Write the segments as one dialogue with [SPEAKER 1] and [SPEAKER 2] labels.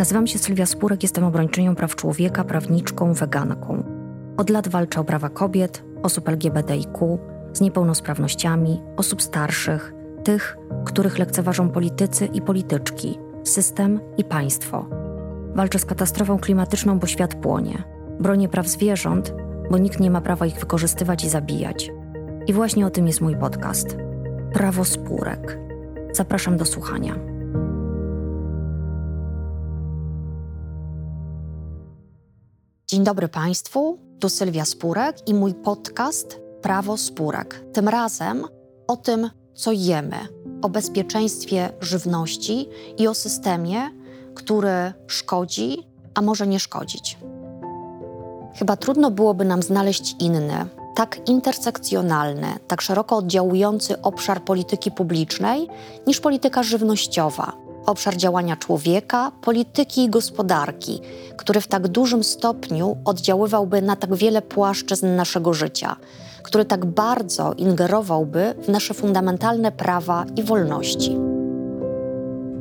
[SPEAKER 1] Nazywam się Sylwia Spurek, jestem obrończynią praw człowieka, prawniczką, weganką. Od lat walczę o prawa kobiet, osób LGBTIQ, z niepełnosprawnościami, osób starszych, tych, których lekceważą politycy i polityczki, system i państwo. Walczę z katastrofą klimatyczną, bo świat płonie. Bronię praw zwierząt, bo nikt nie ma prawa ich wykorzystywać i zabijać. I właśnie o tym jest mój podcast. Prawo spórek. Zapraszam do słuchania. Dzień dobry Państwu, tu Sylwia Spurek i mój podcast Prawo Spórek. Tym razem o tym, co jemy, o bezpieczeństwie żywności i o systemie, który szkodzi, a może nie szkodzić. Chyba trudno byłoby nam znaleźć inny, tak intersekcjonalny, tak szeroko oddziałujący obszar polityki publicznej niż polityka żywnościowa, obszar działania człowieka, polityki i gospodarki, który w tak dużym stopniu oddziaływałby na tak wiele płaszczyzn naszego życia, który tak bardzo ingerowałby w nasze fundamentalne prawa i wolności.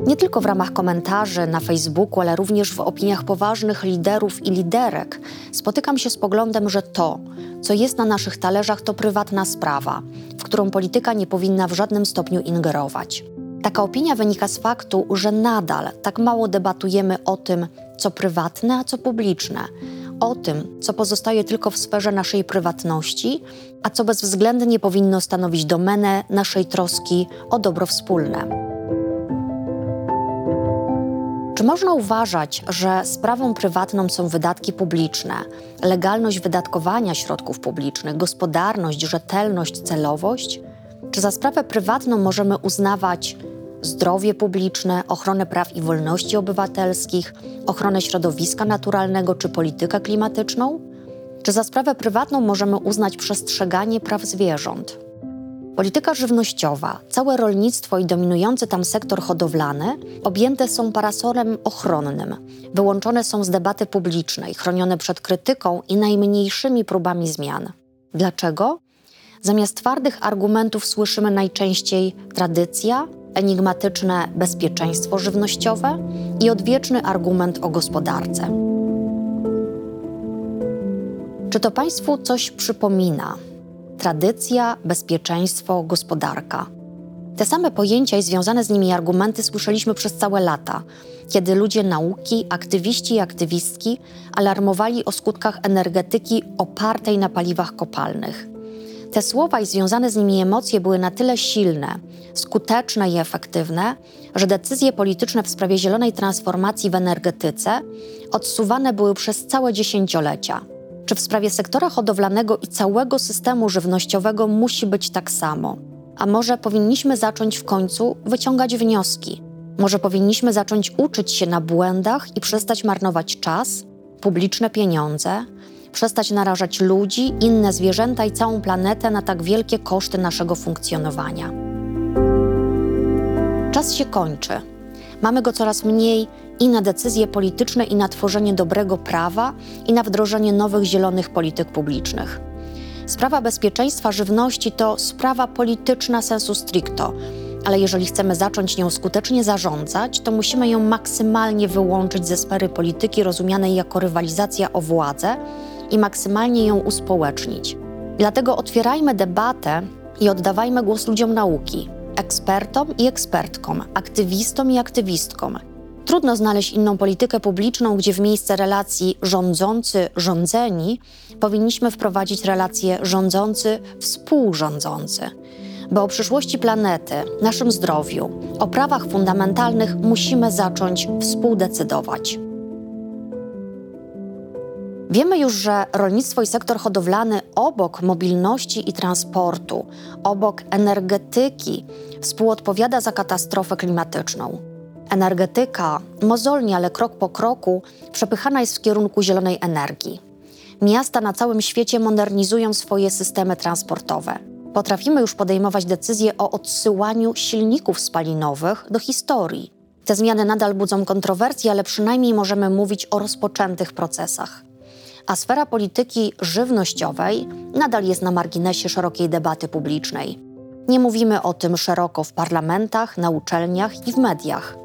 [SPEAKER 1] Nie tylko w ramach komentarzy na Facebooku, ale również w opiniach poważnych liderów i liderek spotykam się z poglądem, że to, co jest na naszych talerzach, to prywatna sprawa, w którą polityka nie powinna w żadnym stopniu ingerować. Taka opinia wynika z faktu, że nadal tak mało debatujemy o tym, co prywatne, a co publiczne, o tym, co pozostaje tylko w sferze naszej prywatności, a co bezwzględnie powinno stanowić domenę naszej troski o dobro wspólne. Czy można uważać, że sprawą prywatną są wydatki publiczne, legalność wydatkowania środków publicznych, gospodarność, rzetelność, celowość? Czy za sprawę prywatną możemy uznawać zdrowie publiczne, ochronę praw i wolności obywatelskich, ochronę środowiska naturalnego czy politykę klimatyczną? Czy za sprawę prywatną możemy uznać przestrzeganie praw zwierząt? Polityka żywnościowa, całe rolnictwo i dominujący tam sektor hodowlany objęte są parasolem ochronnym, wyłączone są z debaty publicznej, chronione przed krytyką i najmniejszymi próbami zmian. Dlaczego? Zamiast twardych argumentów słyszymy najczęściej tradycja, enigmatyczne bezpieczeństwo żywnościowe i odwieczny argument o gospodarce. Czy to Państwu coś przypomina? Tradycja, bezpieczeństwo, gospodarka. Te same pojęcia i związane z nimi argumenty słyszeliśmy przez całe lata, kiedy ludzie nauki, aktywiści i aktywistki alarmowali o skutkach energetyki opartej na paliwach kopalnych. Te słowa i związane z nimi emocje były na tyle silne, skuteczne i efektywne, że decyzje polityczne w sprawie zielonej transformacji w energetyce odsuwane były przez całe dziesięciolecia. Czy w sprawie sektora hodowlanego i całego systemu żywnościowego musi być tak samo? A może powinniśmy zacząć w końcu wyciągać wnioski? Może powinniśmy zacząć uczyć się na błędach i przestać marnować czas, publiczne pieniądze, przestać narażać ludzi, inne zwierzęta i całą planetę na tak wielkie koszty naszego funkcjonowania. Czas się kończy. Mamy go coraz mniej i na decyzje polityczne, i na tworzenie dobrego prawa, i na wdrożenie nowych zielonych polityk publicznych. Sprawa bezpieczeństwa żywności to sprawa polityczna sensu stricto, ale jeżeli chcemy zacząć nią skutecznie zarządzać, to musimy ją maksymalnie wyłączyć ze sfery polityki rozumianej jako rywalizacja o władzę i maksymalnie ją uspołecznić. Dlatego otwierajmy debatę i oddawajmy głos ludziom nauki, ekspertom i ekspertkom, aktywistom i aktywistkom. Trudno znaleźć inną politykę publiczną, gdzie w miejsce relacji rządzący-rządzeni powinniśmy wprowadzić relacje rządzący-współrządzący. Bo o przyszłości planety, naszym zdrowiu, o prawach fundamentalnych musimy zacząć współdecydować. Wiemy już, że rolnictwo i sektor hodowlany obok mobilności i transportu, obok energetyki współodpowiada za katastrofę klimatyczną. Energetyka, mozolnie, ale krok po kroku, przepychana jest w kierunku zielonej energii. Miasta na całym świecie modernizują swoje systemy transportowe. Potrafimy już podejmować decyzje o odsyłaniu silników spalinowych do historii. Te zmiany nadal budzą kontrowersje, ale przynajmniej możemy mówić o rozpoczętych procesach a sfera polityki żywnościowej nadal jest na marginesie szerokiej debaty publicznej. Nie mówimy o tym szeroko w parlamentach, na uczelniach i w mediach.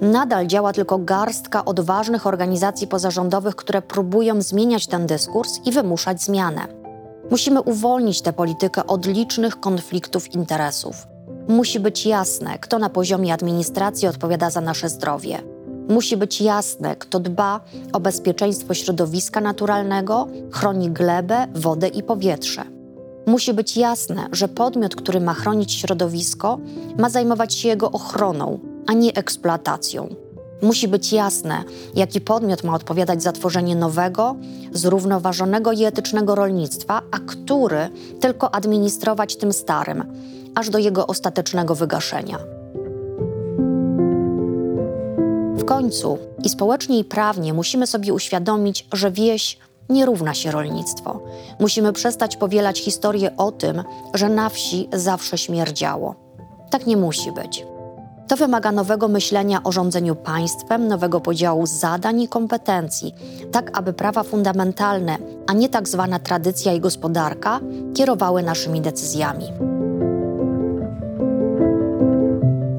[SPEAKER 1] Nadal działa tylko garstka odważnych organizacji pozarządowych, które próbują zmieniać ten dyskurs i wymuszać zmianę. Musimy uwolnić tę politykę od licznych konfliktów interesów. Musi być jasne, kto na poziomie administracji odpowiada za nasze zdrowie. Musi być jasne, kto dba o bezpieczeństwo środowiska naturalnego, chroni glebę, wodę i powietrze. Musi być jasne, że podmiot, który ma chronić środowisko, ma zajmować się jego ochroną, a nie eksploatacją. Musi być jasne, jaki podmiot ma odpowiadać za tworzenie nowego, zrównoważonego i etycznego rolnictwa, a który tylko administrować tym starym, aż do jego ostatecznego wygaszenia. W końcu i społecznie i prawnie musimy sobie uświadomić, że wieś nie równa się rolnictwo. Musimy przestać powielać historię o tym, że na wsi zawsze śmierdziało. Tak nie musi być. To wymaga nowego myślenia o rządzeniu państwem, nowego podziału zadań i kompetencji, tak aby prawa fundamentalne, a nie tak zwana tradycja i gospodarka kierowały naszymi decyzjami.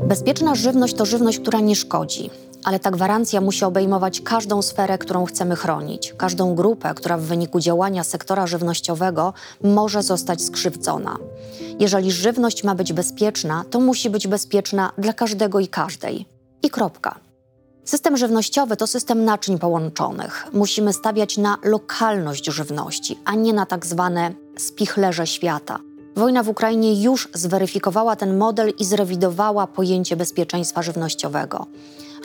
[SPEAKER 1] Bezpieczna żywność to żywność, która nie szkodzi, ale ta gwarancja musi obejmować każdą sferę, którą chcemy chronić, każdą grupę, która w wyniku działania sektora żywnościowego może zostać skrzywdzona. Jeżeli żywność ma być bezpieczna, to musi być bezpieczna dla każdego i każdej. I kropka. System żywnościowy to system naczyń połączonych. Musimy stawiać na lokalność żywności, a nie na tak zwane spichlerze świata. Wojna w Ukrainie już zweryfikowała ten model i zrewidowała pojęcie bezpieczeństwa żywnościowego.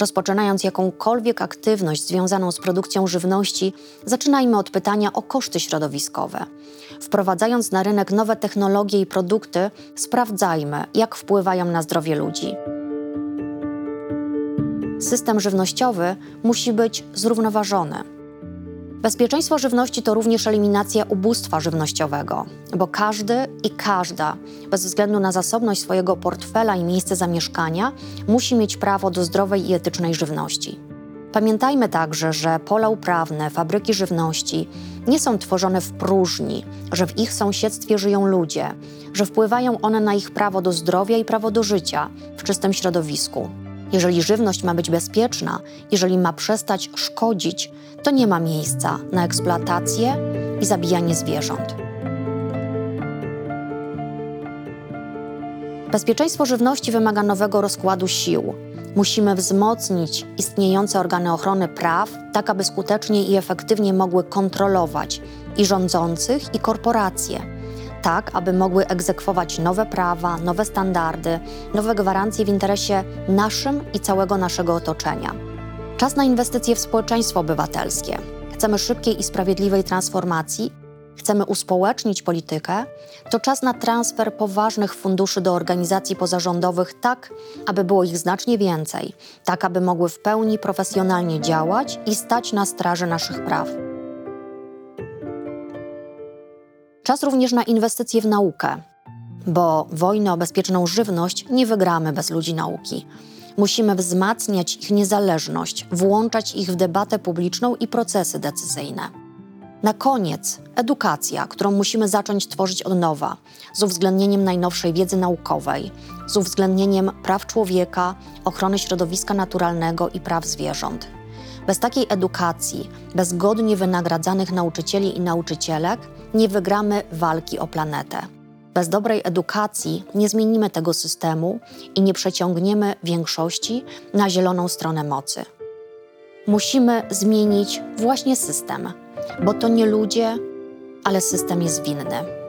[SPEAKER 1] Rozpoczynając jakąkolwiek aktywność związaną z produkcją żywności, zaczynajmy od pytania o koszty środowiskowe. Wprowadzając na rynek nowe technologie i produkty, sprawdzajmy, jak wpływają na zdrowie ludzi. System żywnościowy musi być zrównoważony. Bezpieczeństwo żywności to również eliminacja ubóstwa żywnościowego, bo każdy i każda, bez względu na zasobność swojego portfela i miejsce zamieszkania, musi mieć prawo do zdrowej i etycznej żywności. Pamiętajmy także, że pola uprawne, fabryki żywności nie są tworzone w próżni, że w ich sąsiedztwie żyją ludzie, że wpływają one na ich prawo do zdrowia i prawo do życia w czystym środowisku. Jeżeli żywność ma być bezpieczna, jeżeli ma przestać szkodzić, to nie ma miejsca na eksploatację i zabijanie zwierząt. Bezpieczeństwo żywności wymaga nowego rozkładu sił. Musimy wzmocnić istniejące organy ochrony praw, tak aby skutecznie i efektywnie mogły kontrolować i rządzących, i korporacje, tak aby mogły egzekwować nowe prawa, nowe standardy, nowe gwarancje w interesie naszym i całego naszego otoczenia. Czas na inwestycje w społeczeństwo obywatelskie. Chcemy szybkiej i sprawiedliwej transformacji, chcemy uspołecznić politykę, to czas na transfer poważnych funduszy do organizacji pozarządowych, tak aby było ich znacznie więcej, tak aby mogły w pełni profesjonalnie działać i stać na straży naszych praw. Czas również na inwestycje w naukę, bo wojny o bezpieczną żywność nie wygramy bez ludzi nauki. Musimy wzmacniać ich niezależność, włączać ich w debatę publiczną i procesy decyzyjne. Na koniec edukacja, którą musimy zacząć tworzyć od nowa, z uwzględnieniem najnowszej wiedzy naukowej, z uwzględnieniem praw człowieka, ochrony środowiska naturalnego i praw zwierząt. Bez takiej edukacji, bez godnie wynagradzanych nauczycieli i nauczycielek, nie wygramy walki o planetę. Bez dobrej edukacji nie zmienimy tego systemu i nie przeciągniemy większości na zieloną stronę mocy. Musimy zmienić właśnie system, bo to nie ludzie, ale system jest winny.